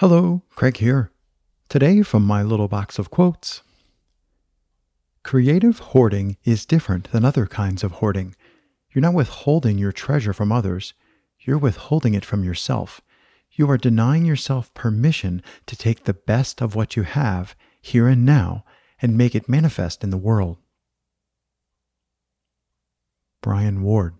Hello, Craig here. Today, from my little box of quotes Creative hoarding is different than other kinds of hoarding. You're not withholding your treasure from others, you're withholding it from yourself. You are denying yourself permission to take the best of what you have here and now and make it manifest in the world. Bryan Ward